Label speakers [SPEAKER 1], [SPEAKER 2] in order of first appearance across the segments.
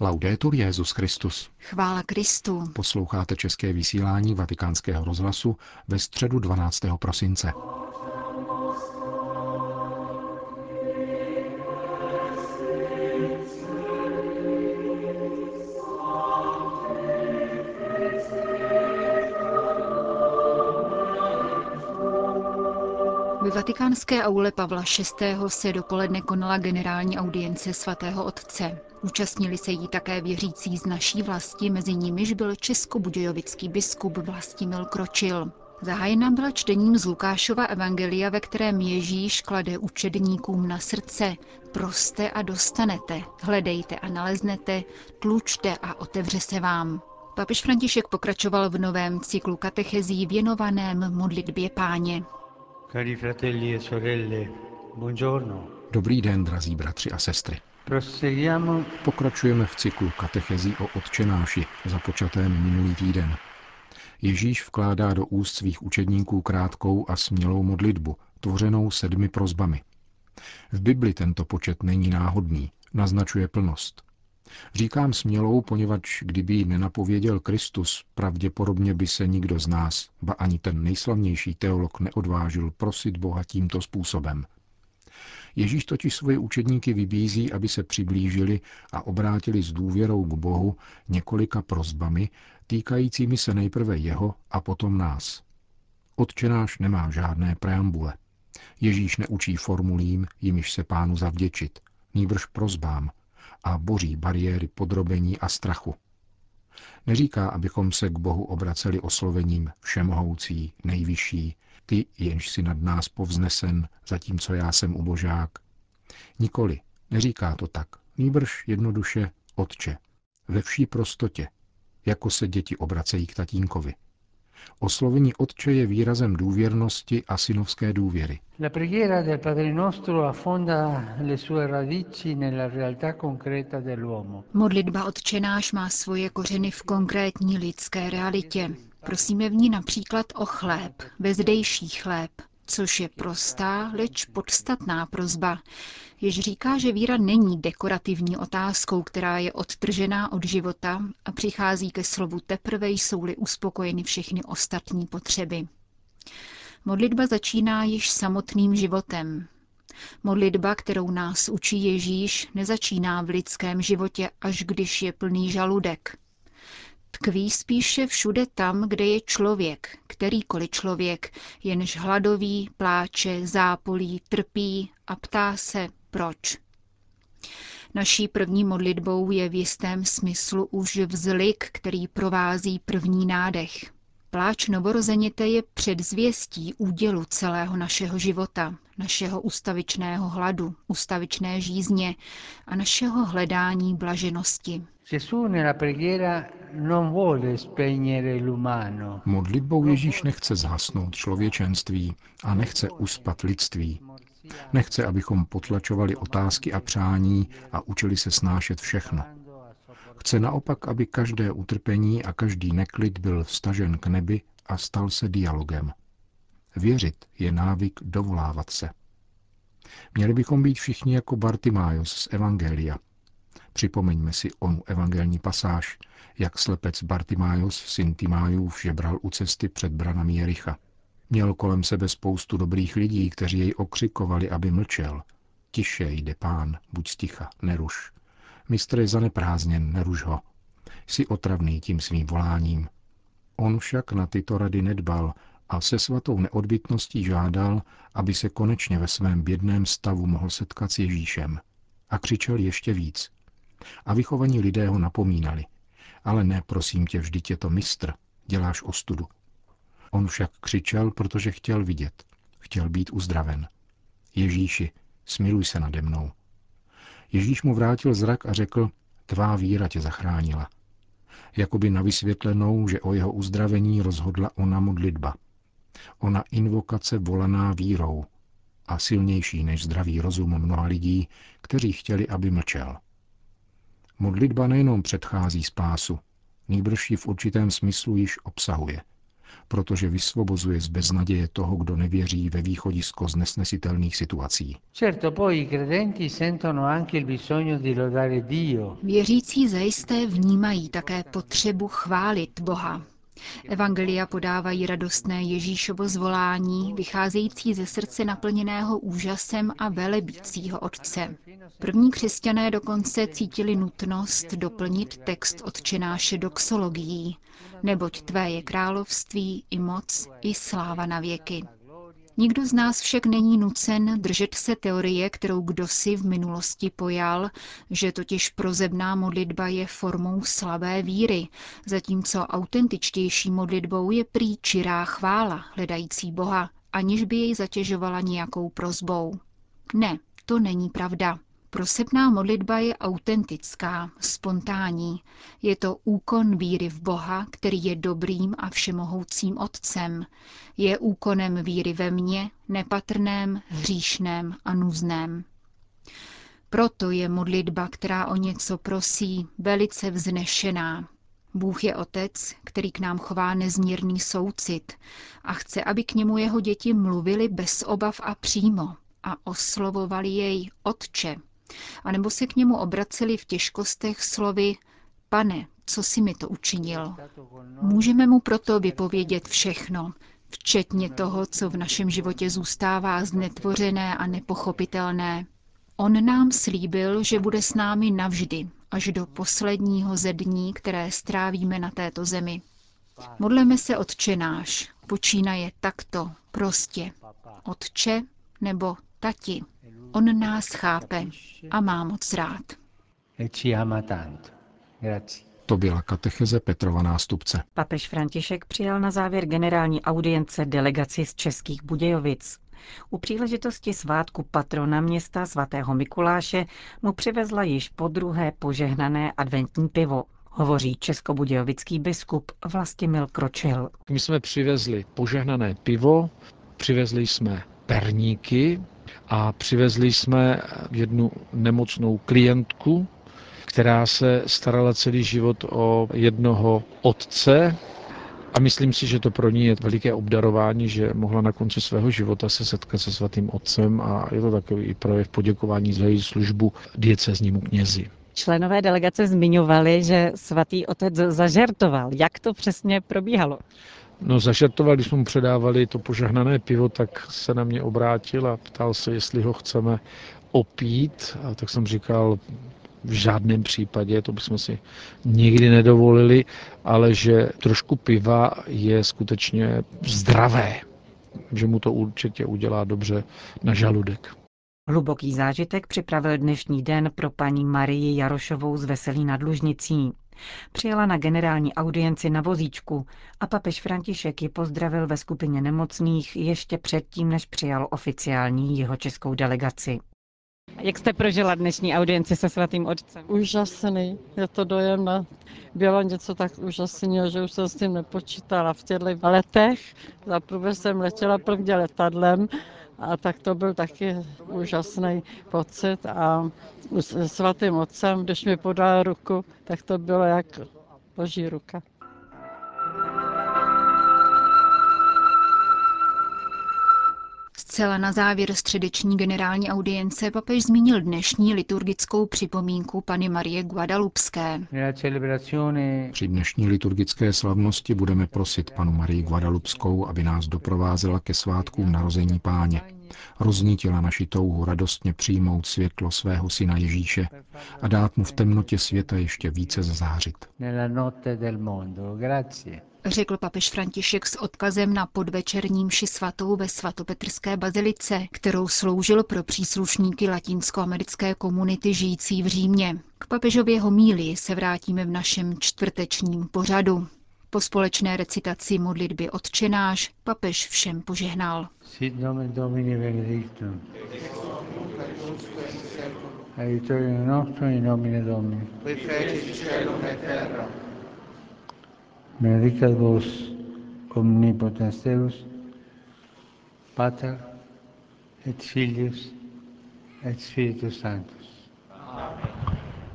[SPEAKER 1] Laudetur Jezus Christus.
[SPEAKER 2] Chvála Kristu.
[SPEAKER 1] Posloucháte české vysílání Vatikánského rozhlasu ve středu 12. prosince.
[SPEAKER 2] Vatikánské aule Pavla VI. se dopoledne konala generální audience svatého otce. Účastnili se jí také věřící z naší vlasti, mezi nimiž byl českobudějovický biskup Vlastimil Kročil. Zahájena byla čtením z Lukášova evangelia, ve kterém Ježíš klade učedníkům na srdce proste a dostanete, hledejte a naleznete, tlučte a otevře se vám. Papež František pokračoval v novém cyklu katechezí věnovaném modlitbě páně.
[SPEAKER 1] Dobrý den, drazí bratři a sestry. Pokračujeme v cyklu katechezí o Otčenáši, započatém minulý týden. Ježíš vkládá do úst svých učedníků krátkou a smělou modlitbu, tvořenou sedmi prozbami. V Bibli tento počet není náhodný, naznačuje plnost. Říkám smělou, poněvadž kdyby ji nenapověděl Kristus, pravděpodobně by se nikdo z nás, ba ani ten nejslavnější teolog neodvážil prosit Boha tímto způsobem. Ježíš totiž svoje učedníky vybízí, aby se přiblížili a obrátili s důvěrou k Bohu několika prozbami, týkajícími se nejprve jeho a potom nás. Otčenáš nemá žádné preambule. Ježíš neučí formulím, jimiž se pánu zavděčit, nýbrž prozbám a boří bariéry podrobení a strachu. Neříká, abychom se k Bohu obraceli oslovením všemohoucí, nejvyšší, ty, jenž si nad nás povznesen, zatímco já jsem ubožák. Nikoli, neříká to tak, nýbrž jednoduše Otče, ve vší prostotě, jako se děti obracejí k tatínkovi. Oslovení Otče je výrazem důvěrnosti a synovské důvěry.
[SPEAKER 2] Modlitba Otčenáš má svoje kořeny v konkrétní lidské realitě. Prosíme v ní například o chléb, bezdejší chléb, což je prostá, leč podstatná prozba, jež říká, že víra není dekorativní otázkou, která je odtržená od života a přichází ke slovu teprve jsou-li uspokojeny všechny ostatní potřeby. Modlitba začíná již samotným životem. Modlitba, kterou nás učí Ježíš, nezačíná v lidském životě, až když je plný žaludek. Tkví spíše všude tam, kde je člověk, kterýkoliv člověk, jenž hladový, pláče, zápolí, trpí a ptá se, proč. Naší první modlitbou je v jistém smyslu už vzlik, který provází první nádech. Pláč novorozeněte je předzvěstí údělu celého našeho života, našeho ustavičného hladu, ustavičné žízně a našeho hledání blaženosti.
[SPEAKER 3] Gesù nella preghiera non vuole spegnere l'umano,
[SPEAKER 1] Modlitbou Ježíš nechce zhasnout člověčenství a nechce uspat lidství. Nechce, abychom potlačovali otázky a přání a učili se snášet všechno. Chce naopak, aby každé utrpení a každý neklid byl vstažen k nebi a stal se dialogem. Věřit je návyk dovolávat se. Měli bychom být všichni jako Bartimájos z Evangelia. Připomeňme si onu evangelní pasáž, jak slepec Bartimájos, syn Timájův, žebral u cesty před branami Jericha. Měl kolem sebe spoustu dobrých lidí, kteří jej okřikovali, aby mlčel. Tiše jde pán, buď sticha, neruš. Mistr je zaneprázdněn, neruš ho. Jsi otravný tím svým voláním. On však na tyto rady nedbal a se svatou neodbitností žádal, aby se konečně ve svém bědném stavu mohl setkat s Ježíšem. A křičel ještě víc. A vychovaní lidé ho napomínali. Ale ne, prosím tě, vždyť je to mistr, děláš ostudu. On však křičel, protože chtěl vidět. Chtěl být uzdraven. Ježíši, smiluj se nade mnou. Ježíš mu vrátil zrak a řekl, tvá víra tě zachránila. Jakoby na vysvětlenou, že o jeho uzdravení rozhodla ona modlitba. Ona invokace volaná vírou a silnější než zdravý rozum mnoha lidí, kteří chtěli, aby mlčel. Modlitba nejenom předchází spásu, nýbrž ji v určitém smyslu již obsahuje. Protože vysvobozuje z beznaděje toho, kdo nevěří ve východisko z nesnesitelných situací.
[SPEAKER 2] Věřící zajisté vnímají také potřebu chválit Boha. Evangelia podávají radostné Ježíšovo zvolání, vycházející ze srdce naplněného úžasem a velebícího Otce. První křesťané dokonce cítili nutnost doplnit text odčenáše doxologií, neboť tvé je království i moc i sláva na věky. Nikdo z nás však není nucen držet se teorie, kterou kdo si v minulosti pojal, že totiž prozebná modlitba je formou slabé víry, zatímco autentičtější modlitbou je prý čirá chvála, hledající Boha, aniž by jej zatěžovala nějakou prozbou. Ne, to není pravda. Prosebná modlitba je autentická, spontánní. Je to úkon víry v Boha, který je dobrým a všemohoucím Otcem. Je úkonem víry ve mně, nepatrném, hříšném a nuzném. Proto je modlitba, která o něco prosí, velice vznešená. Bůh je otec, který k nám chová nezmírný soucit a chce, aby k němu jeho děti mluvili bez obav a přímo a oslovovali jej Otče, anebo se k němu obraceli v těžkostech slovy Pane, co si mi to učinil? Můžeme mu proto vypovědět všechno, včetně toho, co v našem životě zůstává znetvořené a nepochopitelné. On nám slíbil, že bude s námi navždy, až do posledního ze dní, které strávíme na této zemi. Modleme se Otče náš, počínaje takto, prostě. Otče nebo tati. On nás chápe a má moc rád.
[SPEAKER 1] To byla katecheze Petrova nástupce.
[SPEAKER 4] Papež František přijal na závěr generální audience delegaci z Českých Budějovic. U příležitosti svátku patrona města svatého Mikuláše mu přivezla již po druhé požehnané adventní pivo. Hovoří českobudějovický biskup Vlastimil Kročil.
[SPEAKER 5] My jsme přivezli požehnané pivo, přivezli jsme perníky, a přivezli jsme jednu nemocnou klientku, která se starala celý život o jednoho otce a myslím si, že to pro ní je veliké obdarování, že mohla na konci svého života se setkat se svatým otcem a je to takový projev poděkování za její službu dieceznímu knězi.
[SPEAKER 4] Členové delegace zmiňovali, že svatý otec zažertoval. Jak to přesně probíhalo?
[SPEAKER 5] No zažartoval, když jsme mu předávali to požehnané pivo, tak se na mě obrátil a ptal se, jestli ho chceme opít. A tak jsem říkal, v žádném případě, to bychom si nikdy nedovolili, ale že trošku piva je skutečně zdravé, že mu to určitě udělá dobře na žaludek.
[SPEAKER 4] Hluboký zážitek připravil dnešní den pro paní Marii Jarošovou z Veselí nad Lužnicí. Přijela na generální audienci na vozíčku a papež František ji pozdravil ve skupině nemocných ještě předtím, než přijal oficiální jeho českou delegaci. Jak jste prožila dnešní audienci se svatým otcem?
[SPEAKER 6] Úžasný, je to dojemné. Bylo něco tak úžasného, že už jsem s tím nepočítala v těchto letech. Zaprvé jsem letěla prvně letadlem a tak to byl taky úžasný pocit a s svatým otcem, když mi podal ruku, tak to bylo jak boží ruka.
[SPEAKER 2] Zcela na závěr středeční generální audience papež zmínil dnešní liturgickou připomínku Pany Marie Guadalupské.
[SPEAKER 1] Při dnešní liturgické slavnosti budeme prosit panu Marii Guadalupskou, aby nás doprovázela ke svátkům narození páně. Roznítila naši touhu radostně přijmout světlo svého syna Ježíše a dát mu v temnotě světa ještě více zazářit
[SPEAKER 2] řekl papež František s odkazem na podvečerním ši svatou ve svatopetrské bazilice, kterou sloužil pro příslušníky latinskoamerické komunity žijící v Římě. K papežově homílii se vrátíme v našem čtvrtečním pořadu. Po společné recitaci modlitby odčenáš papež všem požehnal. Sit nomen Domini benedictum. Aiutorium nostrum in nomine Domini. Qui feci celum et terra benedicat vos omnipotens Deus, Pater et Filius et Spiritus Sanctus.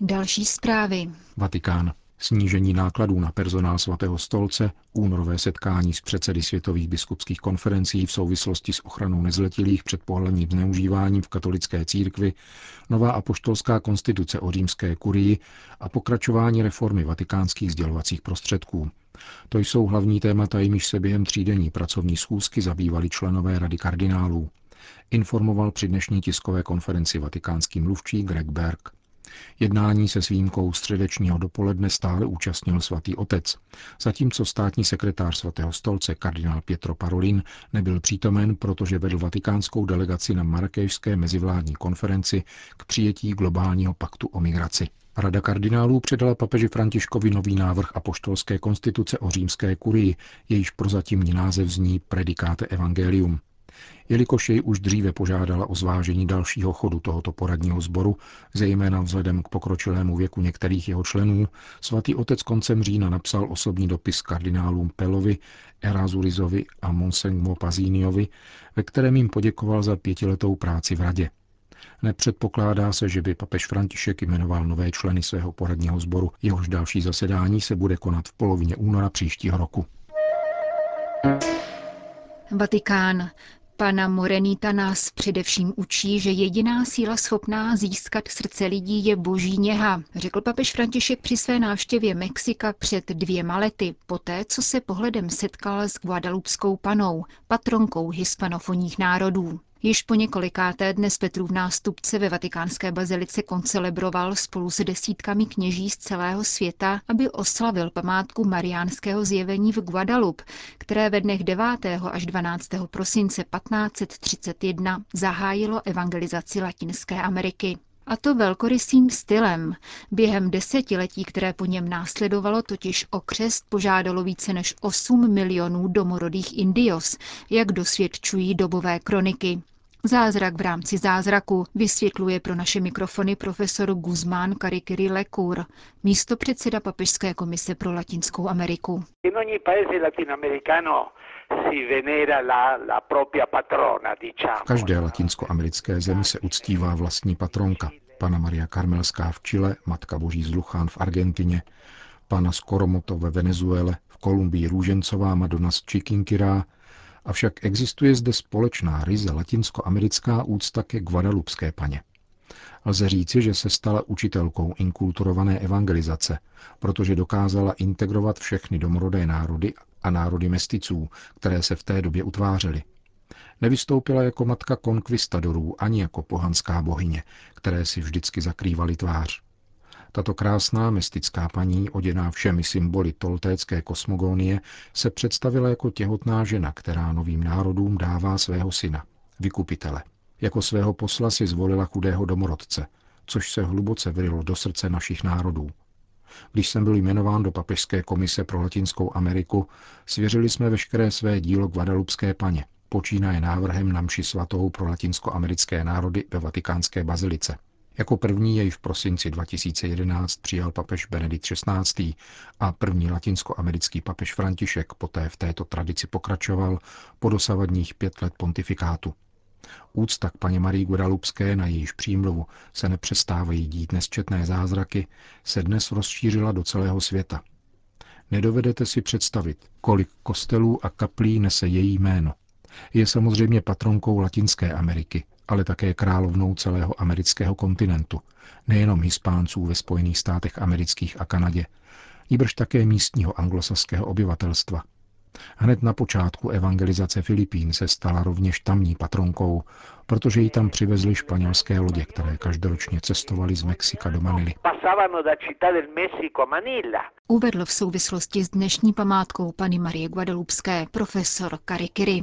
[SPEAKER 2] Další zprávy.
[SPEAKER 1] Vatikán. Snížení nákladů na personál svatého stolce, únorové setkání s předsedy světových biskupských konferencí v souvislosti s ochranou nezletilých před pohledním zneužíváním v katolické církvi, nová apoštolská konstituce o římské kurii a pokračování reformy vatikánských sdělovacích prostředků. To jsou hlavní témata, jimiž se během třídenní pracovní schůzky zabývali členové Rady kardinálů. Informoval při dnešní tiskové konferenci vatikánský mluvčí Greg Berg. Jednání se s výjimkou středečního dopoledne stále účastnil svatý otec, zatímco státní sekretář svatého stolce kardinál Pietro Parolin nebyl přítomen, protože vedl vatikánskou delegaci na Marrakešské mezivládní konferenci k přijetí globálního paktu o migraci. Rada kardinálů předala papeži Františkovi nový návrh apoštolské konstituce o římské kurii, jejíž prozatímní název zní Predicate Evangelium. Jelikož jej už dříve požádala o zvážení dalšího chodu tohoto poradního sboru, zejména vzhledem k pokročilému věku některých jeho členů, svatý otec koncem října napsal osobní dopis kardinálům Pelovi, Erazurizovi a Monsengmo Pazíniovi, ve kterém jim poděkoval za pětiletou práci v radě. Nepředpokládá se, že by papež František jmenoval nové členy svého poradního sboru, jehož další zasedání se bude konat v polovině února příštího roku.
[SPEAKER 2] Vatikán. Pana Morenita nás především učí, že jediná síla schopná získat srdce lidí je boží něha, řekl papež František při své návštěvě Mexika před dvěma lety, poté co se pohledem setkal s Guadalupskou panou, patronkou hispanofonních národů. Již po několikáté dnes Petrův nástupce ve vatikánské bazilice koncelebroval spolu s desítkami kněží z celého světa, aby oslavil památku mariánského zjevení v Guadalupe, které ve dnech 9. až 12. prosince 1531 zahájilo evangelizaci Latinské Ameriky. A to velkorysým stylem. Během desetiletí, které po něm následovalo, totiž o křest požádalo více než 8 milionů domorodých Indios, jak dosvědčují dobové kroniky. Zázrak v rámci zázraku vysvětluje pro naše mikrofony profesor Guzmán Karikiri Lekur, místo předseda Papežské komise pro Latinskou Ameriku.
[SPEAKER 1] V každé latinskoamerické zemi se uctívá vlastní patronka. Pana Maria Karmelská v Chile, Matka Boží z Luchán v Argentině, pana Skoromoto ve Venezuele, v Kolumbii Růžencová Madonna z Chiquinquirá, avšak existuje zde společná ryze latinskoamerická úcta ke Guadalupské paně. Lze říci, že se stala učitelkou inkulturované evangelizace, protože dokázala integrovat všechny domorodé národy a národy mesticů, které se v té době utvářely. Nevystoupila jako matka konkvistadorů ani jako pohanská bohyně, které si vždycky zakrývaly tvář. Tato krásná mystická paní, oděná všemi symboly toltécké kosmogonie, se představila jako těhotná žena, která novým národům dává svého syna, vykupitele. Jako svého posla si zvolila chudého domorodce, což se hluboce vrylo do srdce našich národů. Když jsem byl jmenován do Papežské komise pro Latinskou Ameriku, svěřili jsme veškeré své dílo Guadalupské paně, počínaje návrhem na mši svatou pro latinskoamerické národy ve vatikánské bazilice. Jako první jej v prosinci 2011 přijal papež Benedikt XVI. a první latinskoamerický papež František poté v této tradici pokračoval po dosavadních pět let pontifikátu. Úcta k paně Marii Guadalupské, na jejíž přímluvu se nepřestávají dít nesčetné zázraky, se dnes rozšířila do celého světa. Nedovedete si představit, kolik kostelů a kaplí nese její jméno. Je samozřejmě patronkou Latinské Ameriky, ale také královnou celého amerického kontinentu, nejenom hispánců ve Spojených státech amerických a Kanadě, níbrž také místního anglosaského obyvatelstva. Hned na počátku evangelizace Filipín se stala rovněž tamní patronkou, protože ji tam přivezly španělské lodě, které každoročně cestovaly z Mexika do Manily.
[SPEAKER 2] Uvedl v souvislosti s dnešní památkou paní Marie Guadalupské profesor Karikiri.